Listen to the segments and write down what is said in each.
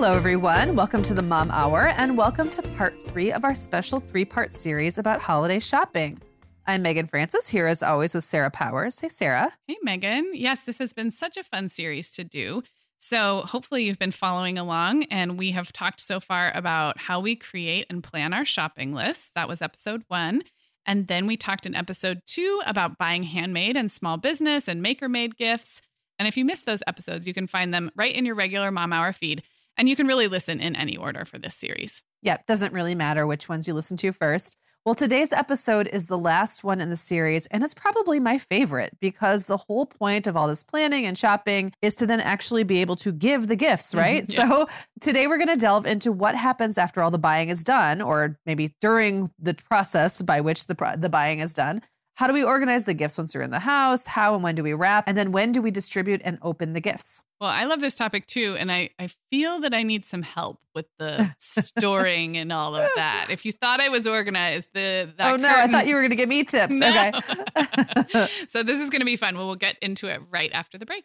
Hello, everyone. Welcome to the Mom Hour, and welcome to part three of our special three part series about holiday shopping. I'm Meagan Francis, here as always with Sarah Powers. Hey, Sarah. Hey, Meagan. Yes, this has been such a fun series to do. So, hopefully, you've been following along, and we have talked so far about how we create and plan our shopping lists. That was episode one. And then we talked in episode two about buying handmade and small business and maker made gifts. And if you missed those episodes, you can find them right in your regular Mom Hour feed. And you can really listen in any order for this series. Yeah, doesn't really matter which ones you listen to first. Well, today's episode is the last one in the series, and it's probably my favorite because the whole point of all this planning and shopping is to then actually be able to give the gifts, mm-hmm. right? yeah. So, today we're going to delve into what happens after all the buying is done, or maybe during the process by which the, the buying is done. How do we organize the gifts once they're in the house? How and when do we wrap? And then when do we distribute and open the gifts? Well, I love this topic too. And I, I feel that I need some help with the storing and all of that. If you thought I was organized, the Oh no, curtain, I thought you were going to give me tips. No. Okay. so this is going to be fun. Well, we'll get into it right after the break.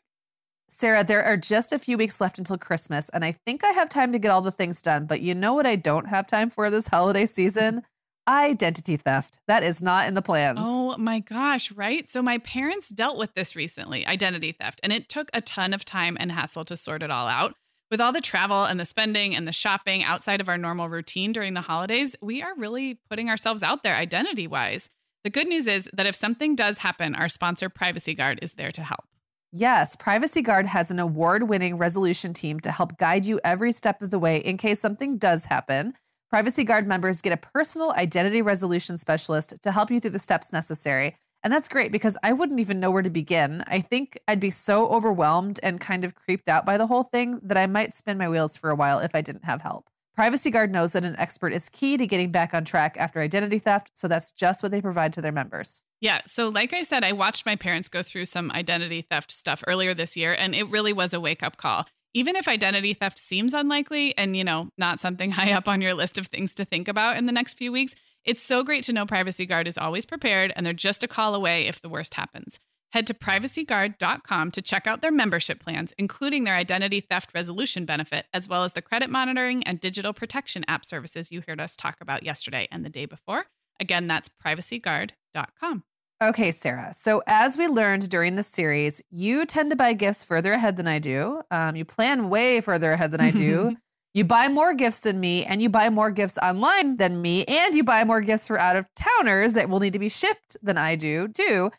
Sarah, there are just a few weeks left until Christmas, and I think I have time to get all the things done. But you know what I don't have time for this holiday season? Identity theft. That is not in the plans. Oh my gosh, right? So my parents dealt with this recently, identity theft, and it took a ton of time and hassle to sort it all out. With all the travel and the spending and the shopping outside of our normal routine during the holidays, we are really putting ourselves out there identity wise. The good news is that if something does happen, our sponsor Privacy Guard is there to help. Yes, Privacy Guard has an award winning resolution team to help guide you every step of the way in case something does happen. Privacy Guard members get a personal identity resolution specialist to help you through the steps necessary. And that's great because I wouldn't even know where to begin. I think I'd be so overwhelmed and kind of creeped out by the whole thing that I might spin my wheels for a while if I didn't have help. Privacy Guard knows that an expert is key to getting back on track after identity theft, so that's just what they provide to their members. Yeah. So, like I said, I watched my parents go through some identity theft stuff earlier this year, and it really was a wake up call. Even if identity theft seems unlikely and, you know, not something high up on your list of things to think about in the next few weeks, it's so great to know Privacy Guard is always prepared and they're just a call away if the worst happens. Head to privacyguard.com to check out their membership plans, including their identity theft resolution benefit, as well as the credit monitoring and digital protection app services you heard us talk about yesterday and the day before. Again, that's privacyguard.com. Okay, Sarah. So, as we learned during the series, you tend to buy gifts further ahead than I do. Um, you plan way further ahead than I do. you buy more gifts than me, and you buy more gifts online than me, and you buy more gifts for out of towners that will need to be shipped than I do, too.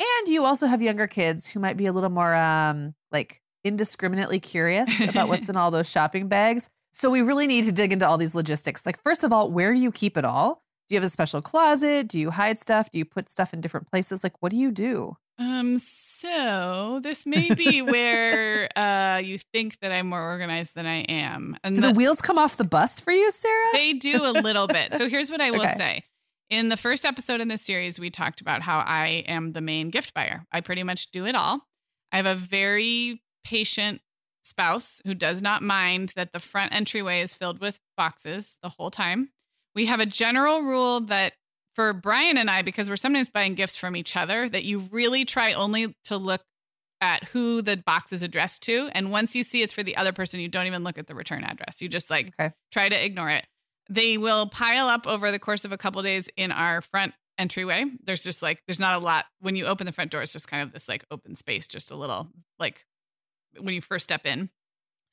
And you also have younger kids who might be a little more um, like indiscriminately curious about what's in all those shopping bags. So, we really need to dig into all these logistics. Like, first of all, where do you keep it all? Do you have a special closet? Do you hide stuff? Do you put stuff in different places? Like, what do you do? Um, so this may be where uh you think that I'm more organized than I am. And do the, the wheels come off the bus for you, Sarah? They do a little bit. So here's what I will okay. say. In the first episode in this series, we talked about how I am the main gift buyer. I pretty much do it all. I have a very patient spouse who does not mind that the front entryway is filled with boxes the whole time. We have a general rule that for Brian and I, because we're sometimes buying gifts from each other, that you really try only to look at who the box is addressed to. And once you see it's for the other person, you don't even look at the return address. You just like okay. try to ignore it. They will pile up over the course of a couple of days in our front entryway. There's just like, there's not a lot. When you open the front door, it's just kind of this like open space, just a little like when you first step in.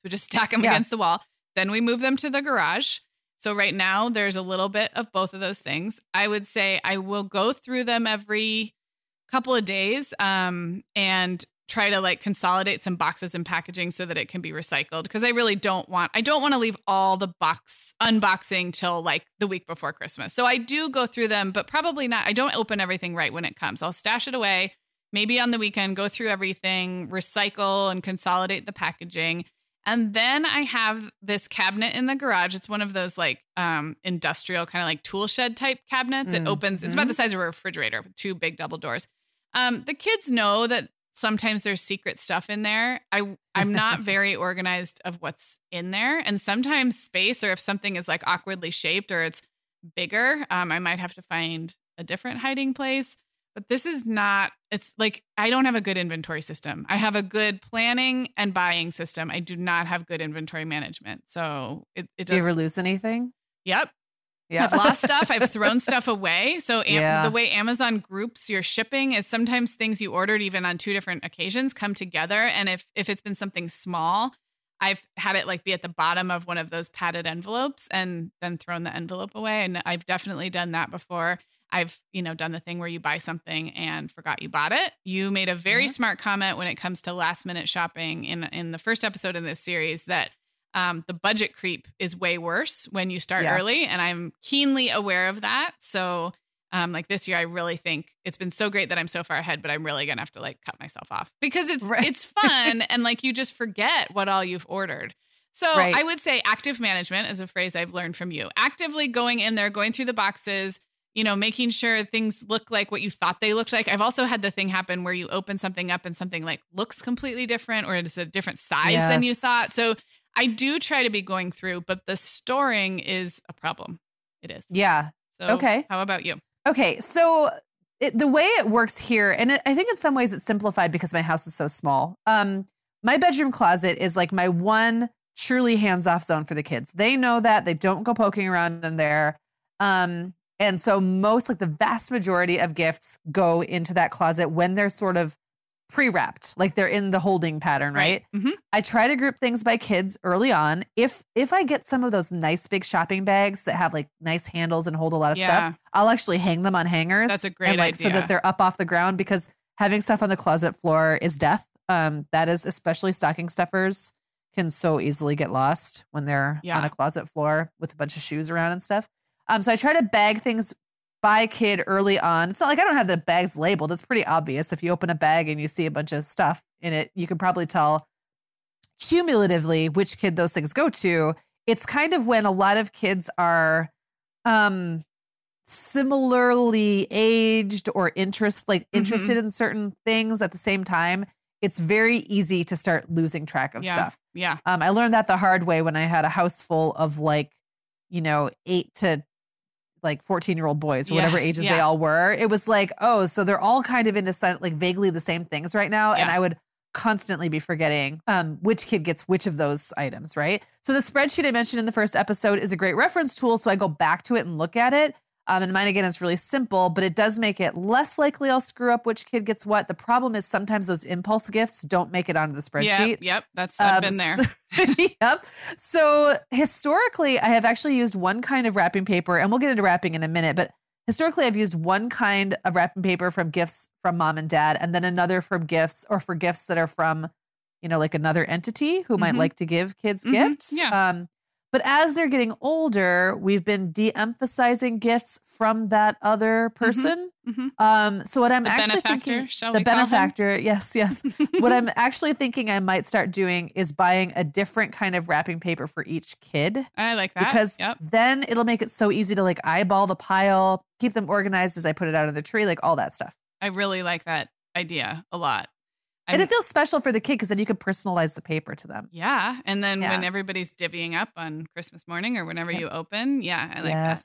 So just stack them yeah. against the wall. Then we move them to the garage. So right now there's a little bit of both of those things. I would say I will go through them every couple of days um, and try to like consolidate some boxes and packaging so that it can be recycled because I really don't want I don't want to leave all the box unboxing till like the week before Christmas. So I do go through them but probably not I don't open everything right when it comes. I'll stash it away maybe on the weekend go through everything, recycle and consolidate the packaging and then I have this cabinet in the garage. It's one of those like um, industrial kind of like tool shed type cabinets. Mm-hmm. It opens, it's about the mm-hmm. size of a refrigerator with two big double doors. Um, the kids know that sometimes there's secret stuff in there. I I'm not very organized of what's in there. And sometimes space or if something is like awkwardly shaped or it's bigger, um, I might have to find a different hiding place. But this is not, it's like I don't have a good inventory system. I have a good planning and buying system. I do not have good inventory management. So it, it. Do you ever lose anything? Yep. Yeah. I've lost stuff. I've thrown stuff away. So am- yeah. the way Amazon groups your shipping is sometimes things you ordered even on two different occasions come together. And if if it's been something small, I've had it like be at the bottom of one of those padded envelopes and then thrown the envelope away. And I've definitely done that before. I've, you know, done the thing where you buy something and forgot you bought it. You made a very mm-hmm. smart comment when it comes to last minute shopping in in the first episode in this series that um, the budget creep is way worse when you start yeah. early, and I'm keenly aware of that. So, um, like this year, I really think it's been so great that I'm so far ahead, but I'm really gonna have to like cut myself off because it's right. it's fun and like you just forget what all you've ordered. So right. I would say active management is a phrase I've learned from you. Actively going in there, going through the boxes, you know, making sure things look like what you thought they looked like. I've also had the thing happen where you open something up and something like looks completely different or it's a different size yes. than you thought. So I do try to be going through, but the storing is a problem. It is. Yeah. So okay. How about you? Okay. So it, the way it works here, and it, I think in some ways it's simplified because my house is so small. Um, my bedroom closet is like my one truly hands off zone for the kids. They know that they don't go poking around in there. Um, and so most like the vast majority of gifts go into that closet when they're sort of pre-wrapped, like they're in the holding pattern, right? right? Mm-hmm. I try to group things by kids early on. If if I get some of those nice big shopping bags that have like nice handles and hold a lot of yeah. stuff, I'll actually hang them on hangers. That's a great and, like, idea. So that they're up off the ground because having stuff on the closet floor is death. Um, that is especially stocking stuffers can so easily get lost when they're yeah. on a closet floor with a bunch of shoes around and stuff. Um, so I try to bag things by kid early on. It's not like I don't have the bags labeled. It's pretty obvious. If you open a bag and you see a bunch of stuff in it, you can probably tell cumulatively which kid those things go to. It's kind of when a lot of kids are um similarly aged or interest like mm-hmm. interested mm-hmm. in certain things at the same time it's very easy to start losing track of yeah. stuff yeah um i learned that the hard way when i had a house full of like you know 8 to like 14 year old boys or yeah, whatever ages yeah. they all were. It was like, oh, so they're all kind of into like vaguely the same things right now. Yeah. And I would constantly be forgetting um, which kid gets which of those items, right? So the spreadsheet I mentioned in the first episode is a great reference tool. So I go back to it and look at it. Um, and mine again is really simple, but it does make it less likely I'll screw up which kid gets what. The problem is sometimes those impulse gifts don't make it onto the spreadsheet. Yep, yep that's I've um, been there. So, yep. So historically, I have actually used one kind of wrapping paper, and we'll get into wrapping in a minute. But historically, I've used one kind of wrapping paper from gifts from mom and dad, and then another from gifts or for gifts that are from, you know, like another entity who mm-hmm. might like to give kids mm-hmm. gifts. Yeah. Um, But as they're getting older, we've been de-emphasizing gifts from that other person. Mm-hmm. Um, so what I'm The actually benefactor, thinking, the call him? benefactor, yes, yes. what I'm actually thinking I might start doing is buying a different kind of wrapping paper for each kid I like that. because yep. then it'll make it so easy to like eyeball the pile, keep them organized as I put it out of the tree, like all that stuff. I really like that idea a lot. And I'm- it feels special for the kid because then you can personalize the paper to them. yeah. And then when everybody's divvying up on Christmas morning or whenever Yep. you open, yeah, I like that.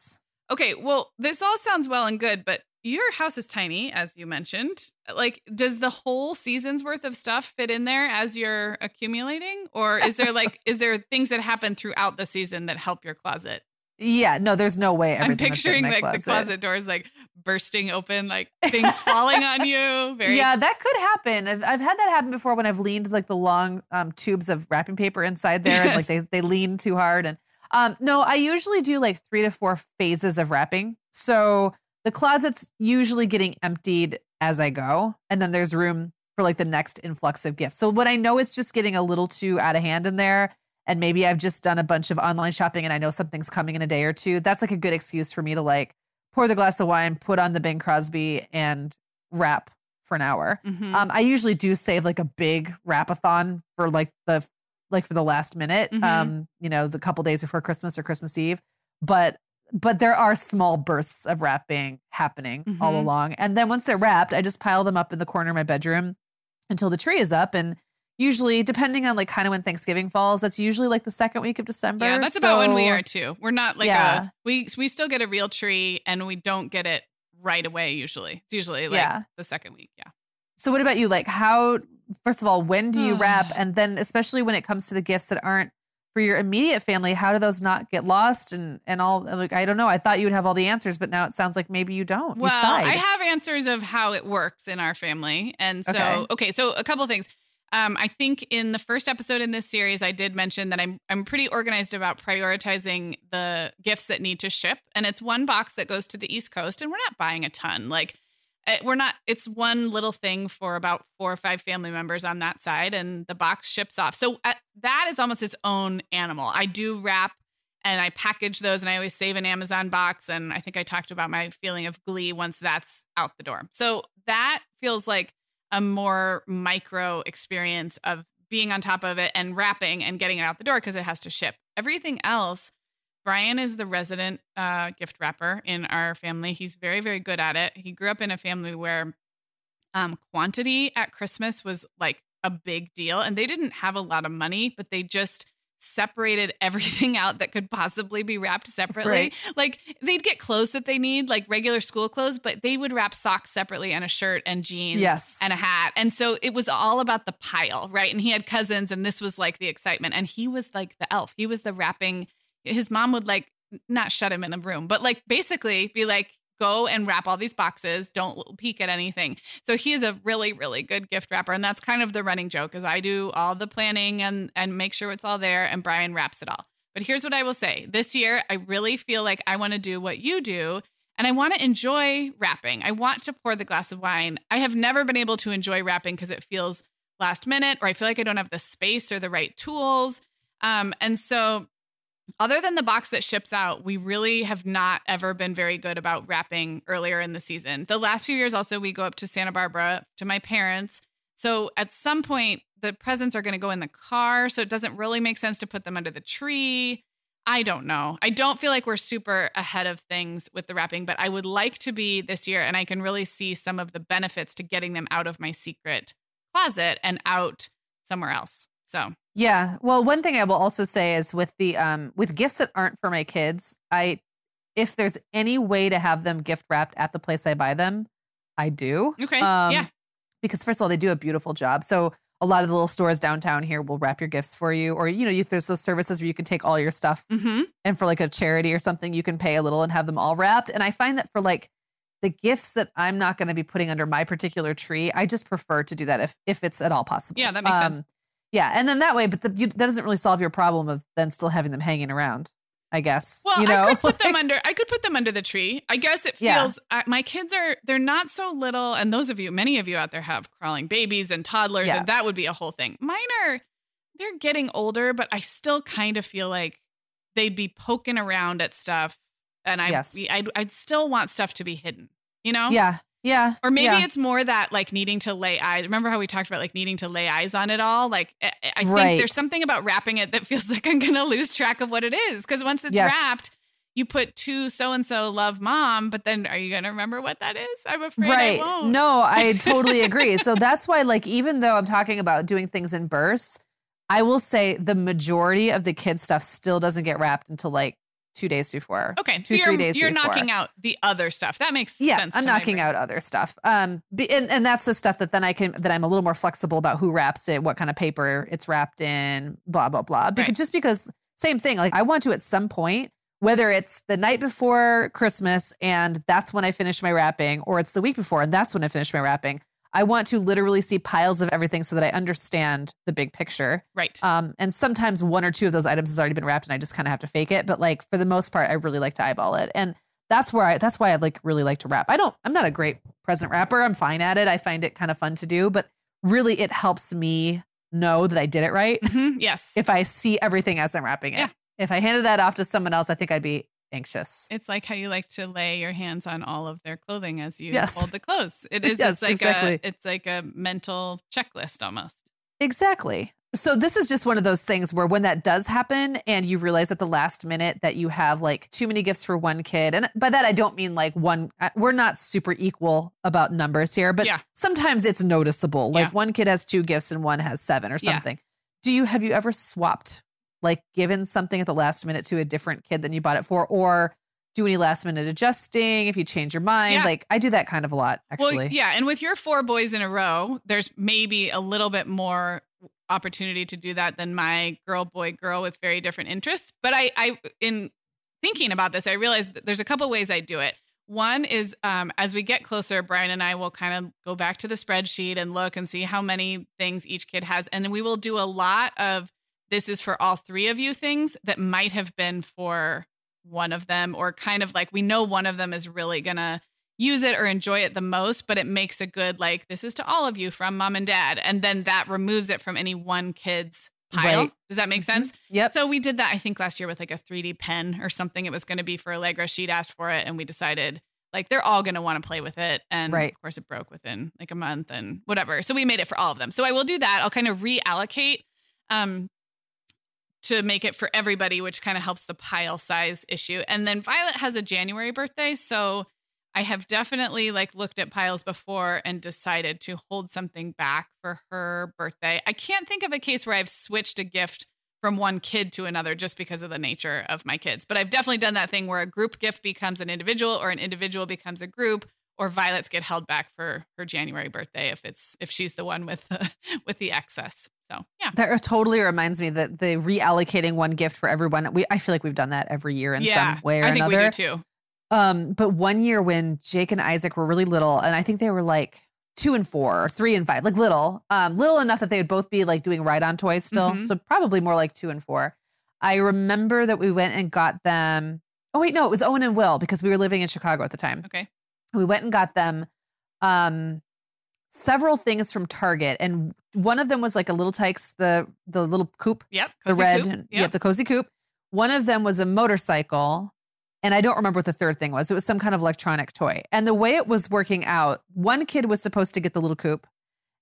Okay, well, this all sounds well and good, but your house is tiny, as you mentioned. Like, does the whole season's worth of stuff fit in there as you're accumulating? Or is there like, is there things that happen throughout the season that help your closet? Yeah, no, there's no way. I'm everything would fit in picturing like the closet doors like bursting open, like things falling on you. Very Yeah, that could happen. I've, I've had that happen before when I've leaned like the long um, tubes of wrapping paper inside there, and like they they lean too hard. And um, no, I usually do like three to four phases of wrapping. So the closet's usually getting emptied as I go, and then there's room for like the next influx of gifts. So when I know it's just getting a little too out of hand in there, and maybe I've just done a bunch of online shopping and I know something's coming in a day or two, that's like a good excuse for me to like pour the glass of wine, put on the Bing Crosby, and wrap for an hour. Mhm. Um, I usually do save like a big wrapathon for like the like for the last minute. Mhm. Um, you know, the couple days before Christmas or Christmas Eve. But but there are small bursts of wrapping happening all Mhm. along. And then once they're wrapped, I just pile them up in the corner of my bedroom until the tree is up. And usually, depending on like kind of when Thanksgiving falls, that's usually like the second week of December. yeah, that's about when we are too. We're not like Yeah. a we we still get a real tree and we don't get it right away usually. It's usually like Yeah. the second week. Yeah. So what about you? Like how first of all, when do you wrap? And then especially when it comes to the gifts that aren't for your immediate family, how do those not get lost and and all like I don't know. I thought you would have all the answers, but now it sounds like maybe you don't. Well, you. I have answers of how it works in our family. And so, Okay. okay, so a couple of things. Um, I think in the first episode in this series, I did mention that I'm I'm pretty organized about prioritizing the gifts that need to ship, and it's one box that goes to the East Coast, and we're not buying a ton. Like eh, we're not. It's one little thing for about four or five family members on that side, and the box ships off. So uh, that is almost its own animal. I do wrap and I package those and I always save an Amazon box. And I think I talked about my feeling of glee once that's out the door. So that feels like a more micro experience of being on top of it and wrapping and getting it out the door because it has to ship. Everything else, Brian is the resident uh, gift wrapper in our family. He's very, very good at it. He grew up in a family where um, quantity at Christmas was like a big deal. And they didn't have a lot of money, but they just separated everything out that could possibly be wrapped separately. Right. Like they'd get clothes that they need, like regular school clothes, but they would wrap socks separately and a shirt and jeans Yes. and a hat. And so it was all about the pile, right? And he had cousins and this was like the excitement. And he was like the elf. He was the wrapping. His mom would like not shut him in the room, but like basically be like, go and wrap all these boxes. Don't peek at anything. So he is a really, really good gift wrapper. And that's kind of the running joke is I do all the planning and and make sure it's all there and Brian wraps it all. But here's what I will say. This year, I really feel like I want to do what you do. And I want to enjoy wrapping. I want to pour the glass of wine. I have never been able to enjoy wrapping because it feels last minute, or I feel like I don't have the space or the right tools. Um, and so other than the box that ships out, we really have not ever been very good about wrapping earlier in the season. The last few years, also, we go up to Santa Barbara to my parents. So at some point, the presents are going to go in the car. So it doesn't really make sense to put them under the tree. I don't know. I don't feel like we're super ahead of things with the wrapping, but I would like to be this year. And I can really see some of the benefits to getting them out of my secret closet and out somewhere else. So Yeah. Well, one thing I will also say is with the um with gifts that aren't for my kids, I if there's any way to have them gift wrapped at the place I buy them, I do. Okay, Um, yeah. Because first of all, they do a beautiful job. So a lot of the little stores downtown here will wrap your gifts for you, or you know, you, there's those services where you can take all your stuff hmm and for like a charity or something, you can pay a little and have them all wrapped. And I find that for like the gifts that I'm not going to be putting under my particular tree, I just prefer to do that if if it's at all possible. Yeah, that makes sense. Yeah, and then that way, but the, you, that doesn't really solve your problem of then still having them hanging around. I guess. Well, you know, I could put them under. I could put them under the tree. I guess it Yeah. feels. Uh, my kids are. They're not so little, and those of you, many of you out there, have crawling babies and toddlers, Yeah. and that would be a whole thing. Mine are. They're getting older, but I still kind of feel like they'd be poking around at stuff, and I, Yes. I'd, I'd still want stuff to be hidden. You know? Yeah. Yeah. Or maybe yeah. it's more that like needing to lay eyes. Remember how we talked about like needing to lay eyes on it all? Like I, I think Right. there's something about wrapping it that feels like I'm going to lose track of what it is because once it's Yes. wrapped, you put to so and so love mom, but then are you going to remember what that is? I'm afraid I right. won't. No, I totally agree. so that's why, like, even though I'm talking about doing things in bursts, I will say the majority of the kid stuff still doesn't get wrapped until like two days before. Okay, Two, so three you're, days you're before. knocking out the other stuff. That makes Yeah, sense. I'm knocking out other stuff. Um, and and that's the stuff that then I can that I'm a little more flexible about who wraps it, what kind of paper it's wrapped in, blah blah blah. Because Right. just because same thing, like I want to at some point, whether it's the night before Christmas and that's when I finish my wrapping, or it's the week before and that's when I finish my wrapping. I want to literally see piles of everything so that I understand the big picture. Right. Um, and sometimes one or two of those items has already been wrapped and I just kind of have to fake it. But like for the most part, I really like to eyeball it. And that's where I that's why I like really like to wrap. I don't I'm not a great present wrapper. I'm fine at it. I find it kind of fun to do, but really it helps me know that I did it right Mhm, Yes. if I see everything as I'm wrapping it. Yeah. If I handed that off to someone else, I think I'd be anxious. It's like how you like to lay your hands on all of their clothing as you Yes. fold the clothes. It is Yes, it's like exactly. a it's like a mental checklist almost. Exactly. So this is just one of those things where when that does happen and you realize at the last minute that you have like too many gifts for one kid and by that I don't mean like one uh, we're not super equal about numbers here but Yeah. sometimes it's noticeable like Yeah. one kid has two gifts and one has seven or Yeah. something. Do you have you ever swapped like given something at the last minute to a different kid than you bought it for or do any last minute adjusting if you change your mind? Yeah. Like I do that kind of a lot actually. Well, yeah, and with your four boys in a row, there's maybe a little bit more opportunity to do that than my girl boy girl with very different interests. But I I in thinking about this, I realized that there's a couple ways I do it. One is um, as we get closer, Brian and I will kind of go back to the spreadsheet and look and see how many things each kid has. And then we will do a lot of this is for all three of you things that might have been for one of them, or kind of like we know one of them is really going to use it or enjoy it the most, but it makes a good, like, this is to all of you from mom and dad. And then that removes it from any one kid's pile. Right. Does that make Mhm. sense? Yep. So we did that, I think, last year with like a 3D pen or something. It was going to be for Allegra. She'd asked for it, and we decided like they're all going to want to play with it. And Right. of course, it broke within like a month and whatever. So we made it for all of them. So I will do that. I'll kind of reallocate um, to make it for everybody, which kind of helps the pile size issue. And then Violet has a January birthday. So I have definitely like looked at piles before and decided to hold something back for her birthday. I can't think of a case where I've switched a gift from one kid to another just because of the nature of my kids. But I've definitely done that thing where a group gift becomes an individual or an individual becomes a group or Violet's get held back for her January birthday if it's if she's the one with the, with the excess. So, yeah. That totally reminds me that the reallocating one gift for everyone. We I feel like we've done that every year in yeah, some way or I think another. we do too. Um, but one year when Jake and Isaac were really little, and I think they were like two and four or three and five, like little, um, little enough that they would both be like doing ride on toys still. Mhm. So probably more like two and four. I remember that we went and got them. Oh wait, no, it was Owen and Will because we were living in Chicago at the time. Okay. We went and got them um several things from Target, and one of them was like a Little Tikes, the the little coupe Yep. the red, Coupe. yep. Yep. the cozy coupe. One of them was a motorcycle, and I don't remember what the third thing was. It was some kind of electronic toy. And the way it was working out, one kid was supposed to get the little coupe,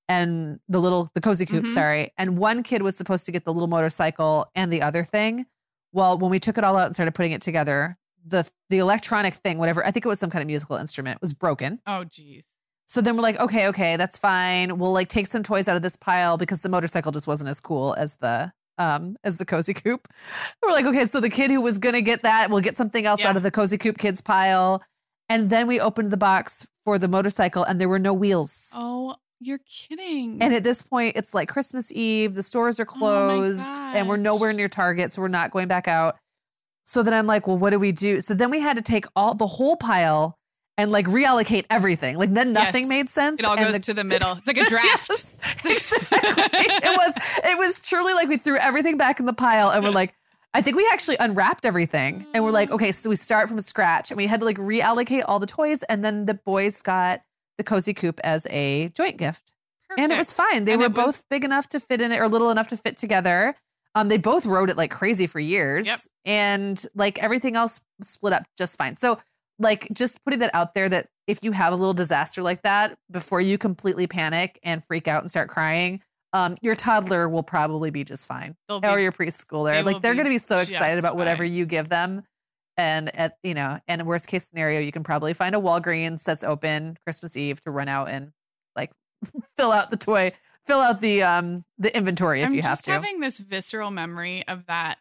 and the little the cozy coupe, Mhm. sorry, and one kid was supposed to get the little motorcycle and the other thing. Well, when we took it all out and started putting it together, the the electronic thing, whatever, I think it was some kind of musical instrument, was broken. Oh, geez. So then we're like, okay, okay, that's fine. We'll like take some toys out of this pile because the motorcycle just wasn't as cool as the um as the cozy coupe. We're like, okay, so the kid who was gonna get that will get something else Yeah. out of the cozy coupe kids pile. And then we opened the box for the motorcycle and there were no wheels. Oh, you're kidding. And at this point, it's like Christmas Eve, the stores are Oh closed, and we're nowhere near Target, so we're not going back out. So then I'm like, well, what do we do? So then we had to take all the whole pile and like reallocate everything. Like then nothing Yes. made sense. it all goes the to the middle. It's like a draft. Yes, exactly. it was it was truly like we threw everything back in the pile and we're like I think we actually unwrapped everything and we're like okay so we start from scratch and we had to like reallocate all the toys and then the boys got the cozy coupe as a joint gift and it was fine they And were was- both big enough to fit in it or little enough to fit together Um, they both rode it like crazy for years, Yep. and like everything else split up just fine. So, like, just putting that out there that if you have a little disaster like that, before you completely panic and freak out and start crying, um, your toddler will probably be just fine, They'll be- or your preschooler. they Like, they're going to be so excited about whatever fine. you give them. And at you know, and worst case scenario, you can probably find a Walgreens that's open Christmas Eve to run out and like fill out the toy, fill out the um the inventory if I'm you have just to. having this visceral memory of that.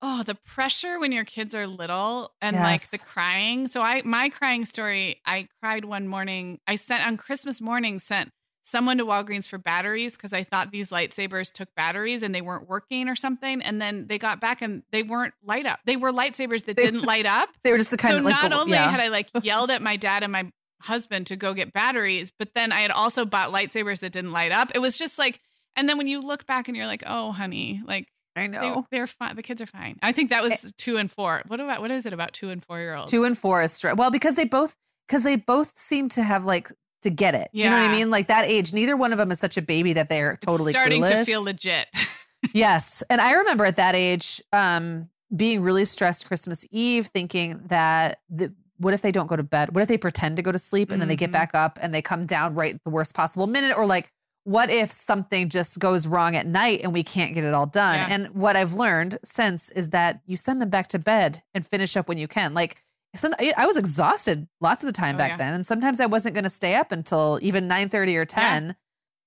Oh, the pressure when your kids are little and like the crying. So I my crying story, I cried one morning. I sent on Christmas morning sent someone to Walgreens for batteries because I thought these lightsabers took batteries and they weren't working or something. And then they got back and they weren't light up. They were lightsabers that They- didn't light up. They were just the kind so of like not only yeah. had I like yelled at my dad and my husband to go get batteries, but then I had also bought lightsabers that didn't light up. It was just like, and then when you look back and you're like, oh, honey, like I know. they're fine. The kids are fine. I think that was two and four. What about what is it about two and four year olds? Two and four is straight. Well, because they both because they both seem to have like to get it. You know what I mean? Like that age, neither one of them is such a baby that they're It's totally starting to feel legit. yes. And I remember at that age, um, being really stressed Christmas Eve, thinking that the what if they don't go to bed? What if they pretend to go to sleep and then they get Mhm. back up and they come down right at the worst possible minute? Or like, what if something just goes wrong at night and we can't get it all done? Yeah. And what I've learned since is that you send them back to bed and finish up when you can. Like, I was exhausted lots of the time Oh, back yeah. then, and sometimes I wasn't going to stay up until even nine thirty or ten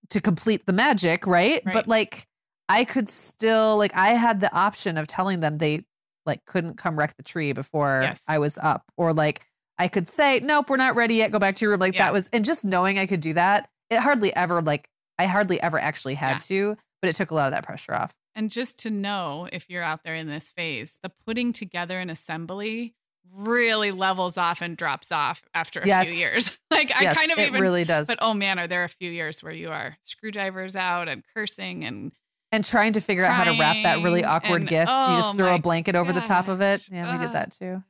to complete the magic, right? Right. But like, I could still like I had the option of telling them they like couldn't come wreck the tree before Yes. I was up, or like I could say, nope, we're not ready yet. Go back to your room. Like Yeah. that was, and just knowing I could do that, it hardly ever like I hardly ever actually had to, but it took a lot of that pressure off. And just to know if you're out there in this phase, the putting together an assembly really levels off and drops off after a Yes. few years. like I yes, kind of it even really does. but oh man, are there a few years where you are screwdrivers out and cursing and and trying to figure out how to wrap that really awkward and- gift. you oh just throw a blanket over the top of it. gosh. Yeah, we did that too.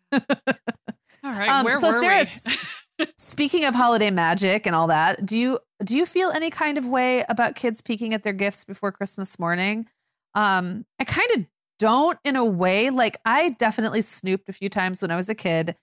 all right, Um, where so were Sarah, we? Speaking of holiday magic and all that, do you do you feel any kind of way about kids peeking at their gifts before Christmas morning? Um, I kind of don't in a way. Like I definitely snooped a few times when I was a kid.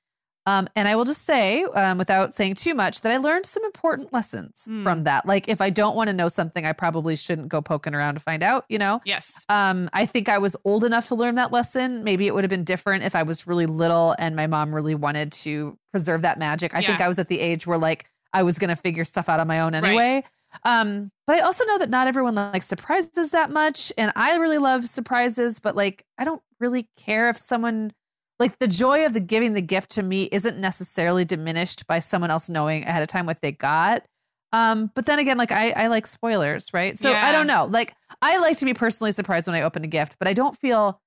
Um, and I will just say, um, without saying too much, that I learned some important lessons Hmm. from that. Like, if I don't want to know something, I probably shouldn't go poking around to find out, you know? yes. Um, I think I was old enough to learn that lesson. Maybe it would have been different if I was really little and my mom really wanted to preserve that magic. I think I was at the age where like I was going to figure stuff out on my own Right. anyway. Um, but I also know that not everyone likes surprises that much. And I really love surprises, but like I don't really care if someone like the joy of the giving the gift to me isn't necessarily diminished by someone else knowing ahead of time what they got. Um, but then again, like I, I like spoilers, right? So I don't know. Like I like to be personally surprised when I open a gift, but I don't feel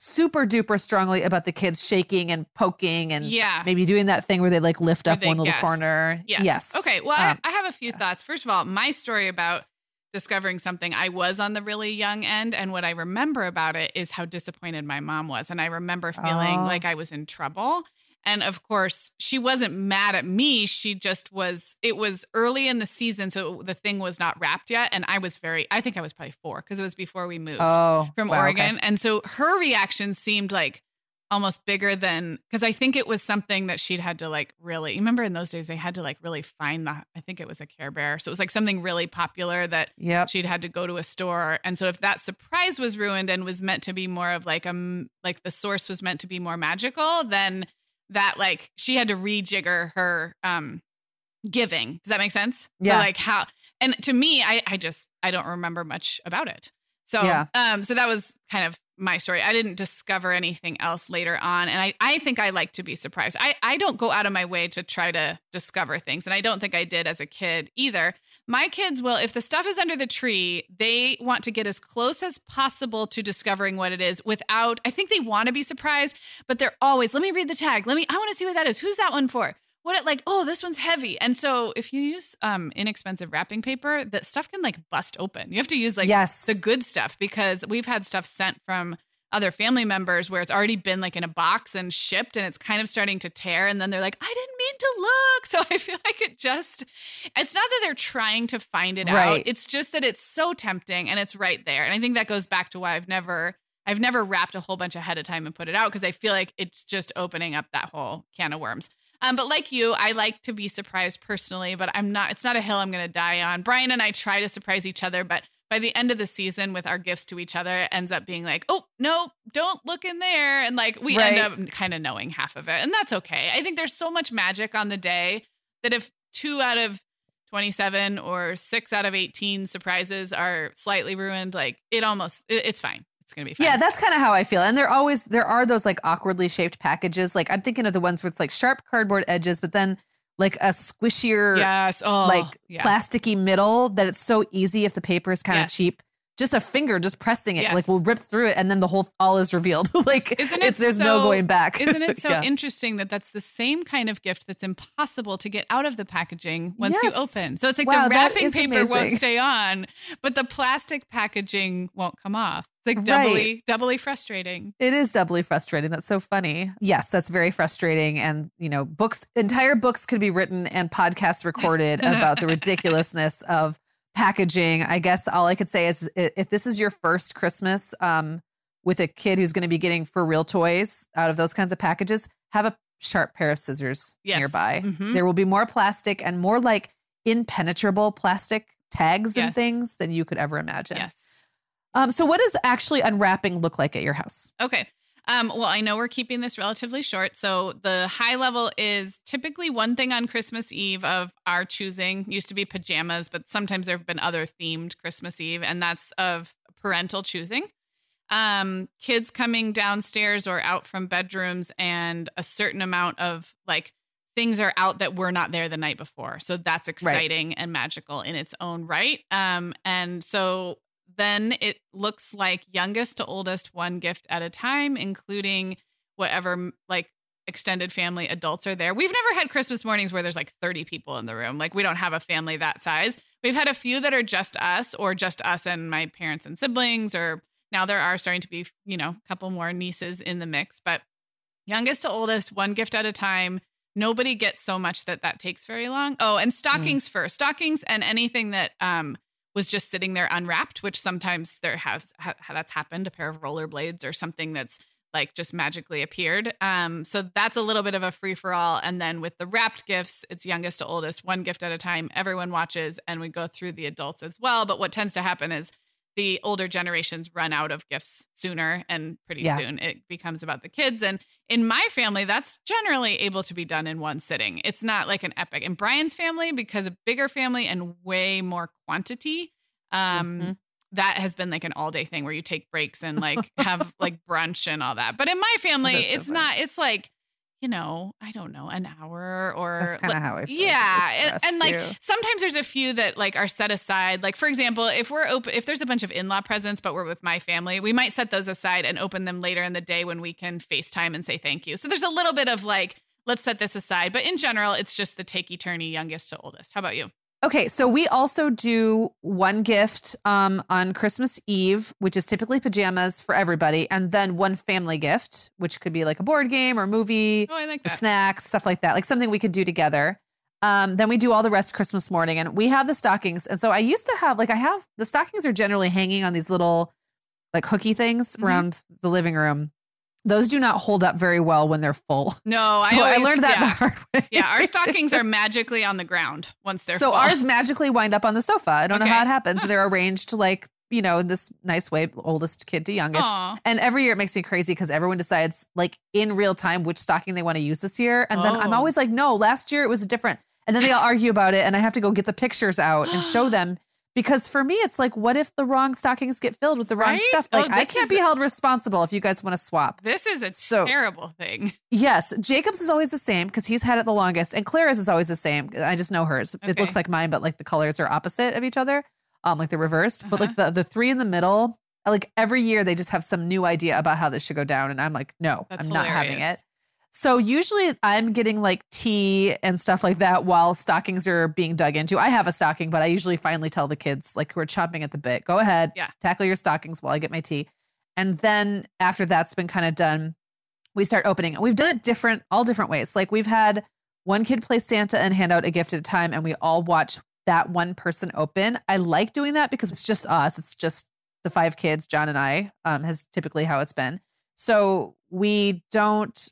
super duper strongly about the kids shaking and poking and Yeah. maybe doing that thing where they like lift up they one little guess. corner. Yes. Okay. Well, Um, I, I have a few thoughts. First of all, my story about discovering something, I was on the really young end. And what I remember about it is how disappointed my mom was. And I remember feeling Oh. like I was in trouble. And of course, she wasn't mad at me. She just was, it was early in the season. So the thing was not wrapped yet. And I was very, I think I was probably four because it was before we moved Oh, from wow, okay. Oregon. And so her reaction seemed like almost bigger than because I think it was something that she'd had to like really remember in those days they had to like really find the I think it was a Care Bear. So it was like something really popular that Yep. she'd had to go to a store. And so if that surprise was ruined and was meant to be more of like um like the source was meant to be more magical, then that like she had to rejigger her um giving. Does that make sense? Yeah. So like how and to me, I I just I don't remember much about it. So Yeah. um so that was kind of my story. I didn't discover anything else later on. And I, I think I like to be surprised. I, I don't go out of my way to try to discover things. And I don't think I did as a kid either. My kids will, if the stuff is under the tree, they want to get as close as possible to discovering what it is without, I think they want to be surprised, but they're always, let me read the tag. Let me, I want to see what that is. Who's that one for? What it like, oh, this one's heavy. And so if you use um inexpensive wrapping paper, that stuff can like bust open. You have to use like yes. the good stuff because we've had stuff sent from other family members where it's already been like in a box and shipped and it's kind of starting to tear and then they're like I didn't mean to look so I feel like it just it's not that they're trying to find it out it's just that it's so tempting and it's right there and I think that goes back to why I've never I've never wrapped a whole bunch ahead of time and put it out because I feel like it's just opening up that whole can of worms. Um, but like you, I like to be surprised personally, but I'm not, it's not a hill I'm going to die on. Brian and I try to surprise each other, but by the end of the season with our gifts to each other it ends up being like oh no don't look in there and like we right. end up kind of knowing half of it and that's okay i think there's so much magic on the day that if two out of 27 or six out of 18 surprises are slightly ruined like it almost it, it's fine it's gonna be. Yeah, that's kind of how I feel. And there always there are those like awkwardly shaped packages. Like I'm thinking of the ones where it's like sharp cardboard edges, but then like a squishier, yes, oh, like yeah. plasticky middle that it's so easy if the paper is kind of Yes. cheap. Just a finger, just pressing it, Yes. like will rip through it, and then the whole all is revealed. like Isn't it it's, there's no going back. Isn't it so Yeah. interesting that that's the same kind of gift that's impossible to get out of the packaging once Yes. you open? So it's like Wow, the wrapping paper amazing. won't stay on, but the plastic packaging won't come off. Like doubly, Right. doubly frustrating. It is doubly frustrating. That's so funny. Yes, that's very frustrating. And, you know, books, entire books could be written and podcasts recorded about the ridiculousness of packaging. I guess all I could say is if this is your first Christmas um, with a kid who's going to be getting for real toys out of those kinds of packages, have a sharp pair of scissors Yes. nearby. Mhm. There will be more plastic and more like impenetrable plastic tags and things than you could ever imagine. Yes. Um, so, what does actually unwrapping look like at your house? Okay. Um, well, I know we're keeping this relatively short. So the high level is typically one thing on Christmas Eve of our choosing. Used to be pajamas, but sometimes there have been other themed Christmas Eve, and that's of parental choosing. Um, kids coming downstairs or out from bedrooms, and a certain amount of like things are out that were not there the night before. So that's exciting and magical in its own right. Um, and so then it looks like youngest to oldest one gift at a time including whatever like extended family adults are there. We've never had christmas mornings where there's like 30 people in the room. Like we don't have a family that size. We've had a few that are just us or just us and my parents and siblings or now there are starting to be you know a couple more nieces in the mix but youngest to oldest one gift at a time. Nobody gets so much that that takes very long. Oh and stockings first. Stockings and anything that um was just sitting there unwrapped, which sometimes there has ha, that's happened. A pair of rollerblades or something that's like just magically appeared. Um, so that's a little bit of a free for all. And then with the wrapped gifts, it's youngest to oldest, one gift at a time. Everyone watches, and we go through the adults as well. But what tends to happen is the older generations run out of gifts sooner, and pretty Yeah. soon it becomes about the kids. And in my family, that's generally able to be done in one sitting. It's not like an epic. In Brian's family, because a bigger family and way more quantity, um, Mhm. that has been like an all day thing where you take breaks and like have like brunch and all that. But in my family, That's it's not. It's like you know, I don't know, an hour or That's kind of how I feel. yeah, and, and like too. sometimes there's a few that like are set aside. Like for example, if we're open, if there's a bunch of in-law presents, but we're with my family, we might set those aside and open them later in the day when we can FaceTime and say thank you. So there's a little bit of like, let's set this aside. But in general, it's just the takey turny youngest to oldest. How about you? Okay, so we also do one gift um, on Christmas Eve, which is typically pajamas for everybody, and then one family gift, which could be like a board game or movie, Oh, I like snacks, stuff like that, like something we could do together. Um, then we do all the rest Christmas morning, and we have the stockings. And so I used to have like I have the stockings are generally hanging on these little like hooky things Mhm. around the living room. Those do not hold up very well when they're full. No, so I, always- learned that yeah. the hard way. yeah, our stockings are magically on the ground once they're so full. ours magically wind up on the sofa. I don't know how it happens. They're arranged like, you know, in this nice way, oldest kid to youngest. Aw. And every year it makes me crazy because everyone decides like in real time which stocking they want to use this year. And then I'm Oh. always like, no, last year it was different. And then they all argue about it and I have to go get the pictures out and show them. Because for me, it's like, what if the wrong stockings get filled with the wrong Right? stuff? Oh, Like, I can't be held responsible if you guys want to swap. This is a So- terrible thing. Yes, Jacob's is always the same because he's had it the longest, and Clara's is always the same. I just know hers. It looks like mine, but like the colors are opposite of each other, um, like they're reversed. But Uh-huh. like the the three in the middle, like every year they just have some new idea about how this should go down, and I'm like, no, That's I'm not having it. So usually I'm getting like tea and stuff like that while stockings are being dug into. I have a stocking, but I usually finally tell the kids like who are chomping at the bit, go ahead, Yeah. tackle your stockings while I get my tea. And then after that's been kind of done, we start opening. And We've done it different, all different ways. Like we've had one kid play Santa and hand out a gift at a time, and we all watch that one person open. I like doing that because it's just us. It's just the five kids, John and I, um, has typically how it's been. So we don't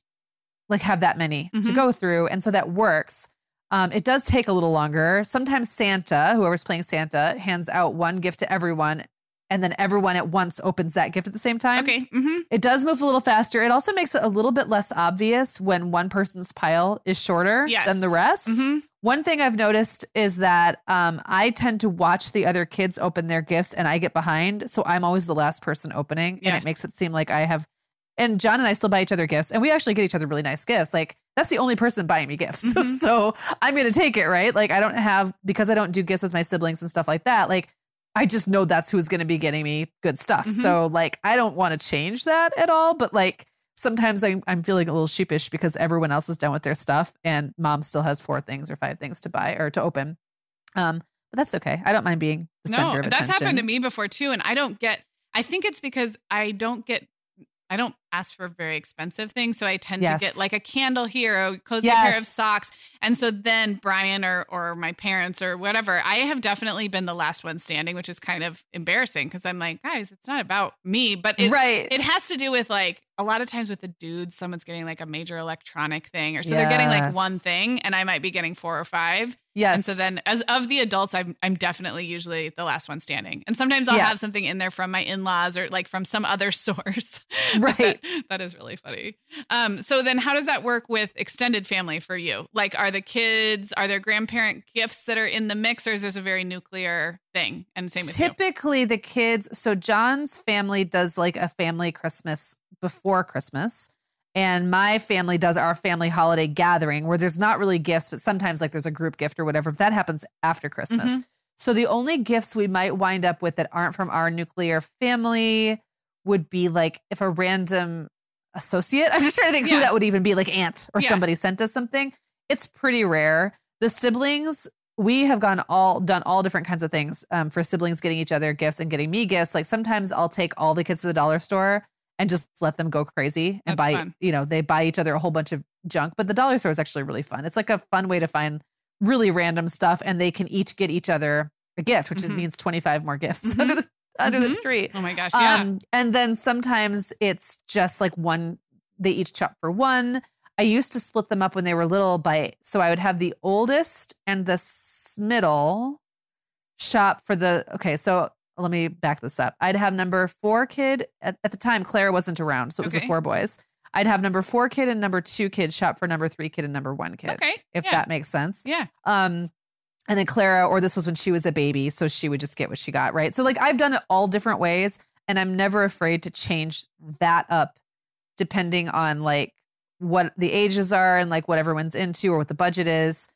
like have that many to Mhm. go through. And so that works. Um, it does take a little longer. Sometimes Santa, whoever's playing Santa, hands out one gift to everyone, and then everyone at once opens that gift at the same time. Okay. Mm-hmm. It does move a little faster. It also makes it a little bit less obvious when one person's pile is shorter Yes. than the rest. hmm One thing I've noticed is that um, I tend to watch the other kids open their gifts and I get behind. So I'm always the last person opening. Yeah. And it makes it seem like I have. And John and I still buy each other gifts and we actually get each other really nice gifts. Like that's the only person buying me gifts. Mhm. so I'm to take it, right? Like I don't have, because I don't do gifts with my siblings and stuff like that. Like I just know that's who's going to be getting me good stuff. Mhm. So like I don't want to change that at all. But like sometimes I'm, I'm feeling a little sheepish because everyone else is done with their stuff and mom still has four things or five things to buy or to open. Um, but that's okay. I don't mind being the No, center of that's attention. happened to me before too. And I don't get, I think it's because I don't get, I don't ask for very expensive things. So I tend Yes. to get like a candle here, a cozy pair of socks. And so then Brian or, or my parents or whatever, I have definitely been the last one standing, which is kind of embarrassing because I'm like, guys, it's not about me, but it, right. it has to do with like a lot of times with the dudes, someone's getting like a major electronic thing, or so they're getting like one thing, and I might be getting four or five. yes. And so then, as of the adults, I'm I'm definitely usually the last one standing. And sometimes I'll Yeah. have something in there from my in laws or like from some other source. Right. That- is really funny. Um. So then, how does that work with extended family for you? Like, are the kids, are there grandparent gifts that are in the mix, or is this a very nuclear thing? And same with you. Typically, the kids. So John's family does like a family Christmas before Christmas, and my family does our family holiday gathering where there's not really gifts, but sometimes like there's a group gift or whatever. That happens after Christmas. Mhm. So the only gifts we might wind up with that aren't from our nuclear family would be like if a random associate. I'm just trying to think Yeah. who that would even be, like aunt or Yeah. somebody sent us something. It's pretty rare. The siblings, we have gone all done all different kinds of things um, for siblings getting each other gifts and getting me gifts. Like sometimes I'll take all the kids to the dollar store and just let them go crazy and That's buy, fun. you know, they buy each other a whole bunch of junk. But the dollar store is actually really fun. It's like a fun way to find really random stuff and they can each get each other a gift, which Mhm. means 25 more gifts Mhm. under the under the Mhm. tree. Oh my gosh, yeah. Um, and then sometimes it's just like one, they each shop for one. I used to split them up when they were little by, so I would have the oldest and the middle shop for the, okay, so let me back this up. I'd have number four kid at, at the time, Claire wasn't around. So it was Okay. the four boys. I'd have number four kid and number two kid shop for number three kid and number one kid, okay. if yeah. that makes sense. Yeah. Um, and then Clara, or this was when she was a baby, so she would just get what she got, right? So like I've done it all different ways, and I'm never afraid to change that up depending on like what the ages are and like what everyone's into or what the budget is.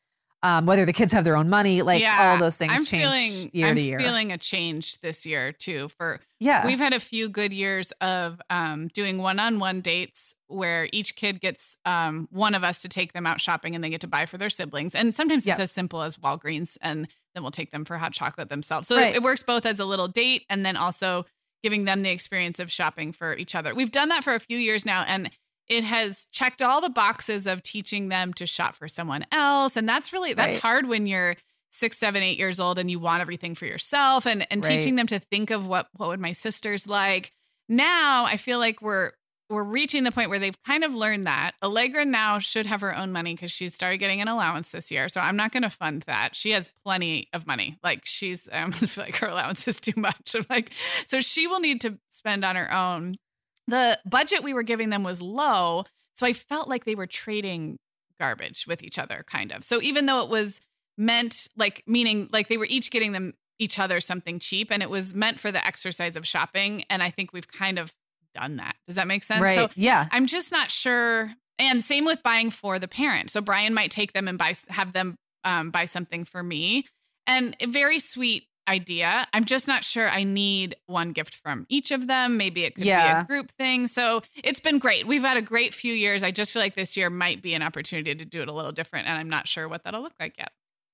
Um, whether the kids have their own money, like Yeah, all those things I'm change feeling year I'm to year. feeling a change this year too. For yeah, we've had a few good years of um, doing one-on-one dates where each kid gets um, one of us to take them out shopping and they get to buy for their siblings. And sometimes Yeah. it's as simple as Walgreens, and then we'll take them for hot chocolate themselves. So Right. it works both as a little date and then also giving them the experience of shopping for each other. We've done that for a few years now, and it has checked all the boxes of teaching them to shop for someone else. And that's really that's Right. hard when you're six, seven, eight years old and you want everything for yourself and, and Right. teaching them to think of what what would my sisters like. Now I feel like we're we're reaching the point where they've kind of learned that. Allegra now should have her own money because she started getting an allowance this year. So I'm not going to fund that. She has plenty of money. Like she's, feel like her allowance is too much. I'm like, so she will need to spend on her own. The budget we were giving them was low. So I felt like they were trading garbage with each other, kind of. So even though it was meant like, meaning like they were each getting them each other something cheap and it was meant for the exercise of shopping. And I think we've kind of done that. Does that make sense? right? So yeah, I'm just not sure. And same with buying for the parent. So Brian might take them and buy have them um, buy something for me. And a very sweet idea. I'm just not sure I need one gift from each of them. Maybe it could be a group thing. So it's been great. We've had a great few years. I just feel like this year might be an opportunity to do it a little different. And I'm not sure what that'll look like yet.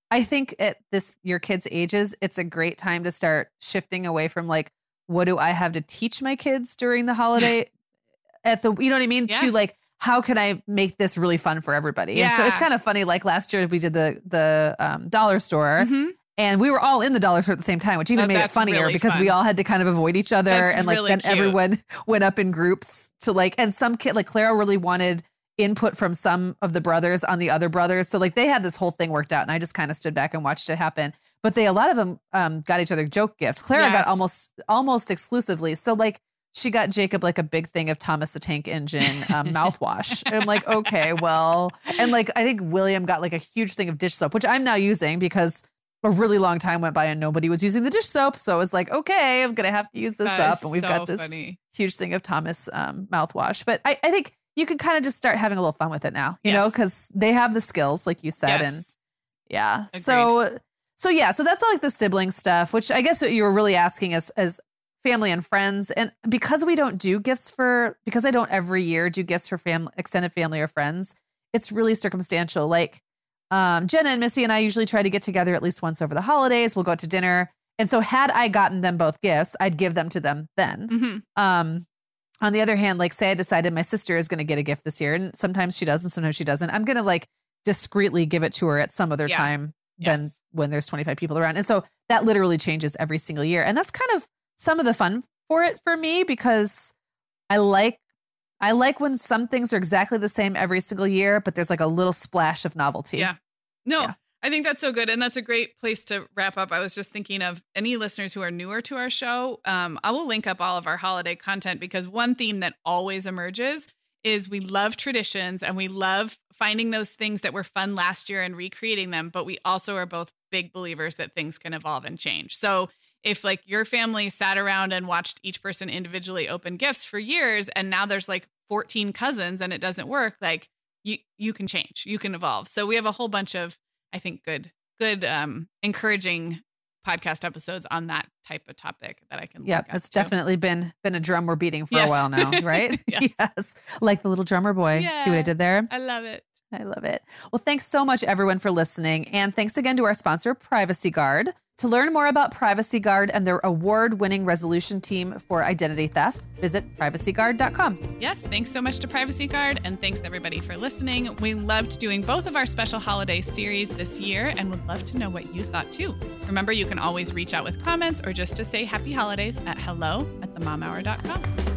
I think at this your kids' ages, it's a great time to start shifting away from like, what do I have to teach my kids during the holiday? at the you know what I mean? Yeah. To like, how can I make this really fun for everybody? And so it's kind of funny. Like last year we did the the um, dollar store, Mhm. And we were all in the dollar store at the same time, which even Oh, made it funnier really because fun. we all had to kind of avoid each other. That's and like really then cute. everyone went up in groups to like, and some kid, like Clara really wanted input from some of the brothers on the other brothers. So like they had this whole thing worked out and I just kind of stood back and watched it happen. But they, a lot of them um, got each other joke gifts. Clara Yes. got almost, almost exclusively. So like, she got Jacob like a big thing of Thomas the Tank Engine um, mouthwash. And I'm like, okay, well, and like I think William got like a huge thing of dish soap, which I'm now using because a really long time went by and nobody was using the dish soap. So I was like, okay, I'm gonna have to use this That up. And we've so got this funny. huge thing of Thomas um, mouthwash. But I, I think you can kind of just start having a little fun with it now, you know, because they have the skills, like you said, and yeah. Agreed. So so yeah, so that's all like the sibling stuff, which I guess what you were really asking is as family and friends. And because we don't do gifts for because I don't every year do gifts for family extended family or friends, it's really circumstantial. Like um Jenna and Missy and I usually try to get together at least once over the holidays. We'll go out to dinner. And so had I gotten them both gifts, I'd give them to them then. Mhm. Um, on the other hand, like say I decided my sister is going to get a gift this year, and sometimes she does, and sometimes she doesn't. I'm going to like discreetly give it to her at some other time than Yes. When there's 25 people around, and so that literally changes every single year, and that's kind of some of the fun for it for me because I like. I like when some things are exactly the same every single year, but there's like a little splash of novelty. Yeah. No, Yeah. I think that's so good. And that's a great place to wrap up. I was just thinking of any listeners who are newer to our show. Um, I will link up all of our holiday content because one theme that always emerges is we love traditions and we love finding those things that were fun last year and recreating them. But we also are both big believers that things can evolve and change. So if like your family sat around and watched each person individually open gifts for years and now there's like 14 cousins and it doesn't work, like you you can change, you can evolve. So we have a whole bunch of I think good good um encouraging podcast episodes on that type of topic that I can Yeah, it's definitely been been a drum we're beating for Yes. a while now, right? Yes. Like the little drummer boy. See what I did there? I love it. I love it. Well, thanks so much, everyone, for listening. And thanks again to our sponsor, Privacy Guard. To learn more about Privacy Guard and their award winning resolution team for identity theft, visit privacyguard.com. Yes, thanks so much to Privacy Guard, and thanks everybody for listening. We loved doing both of our special holiday series this year and would love to know what you thought too. Remember, you can always reach out with comments or just to say happy holidays at hello at themomhour.com.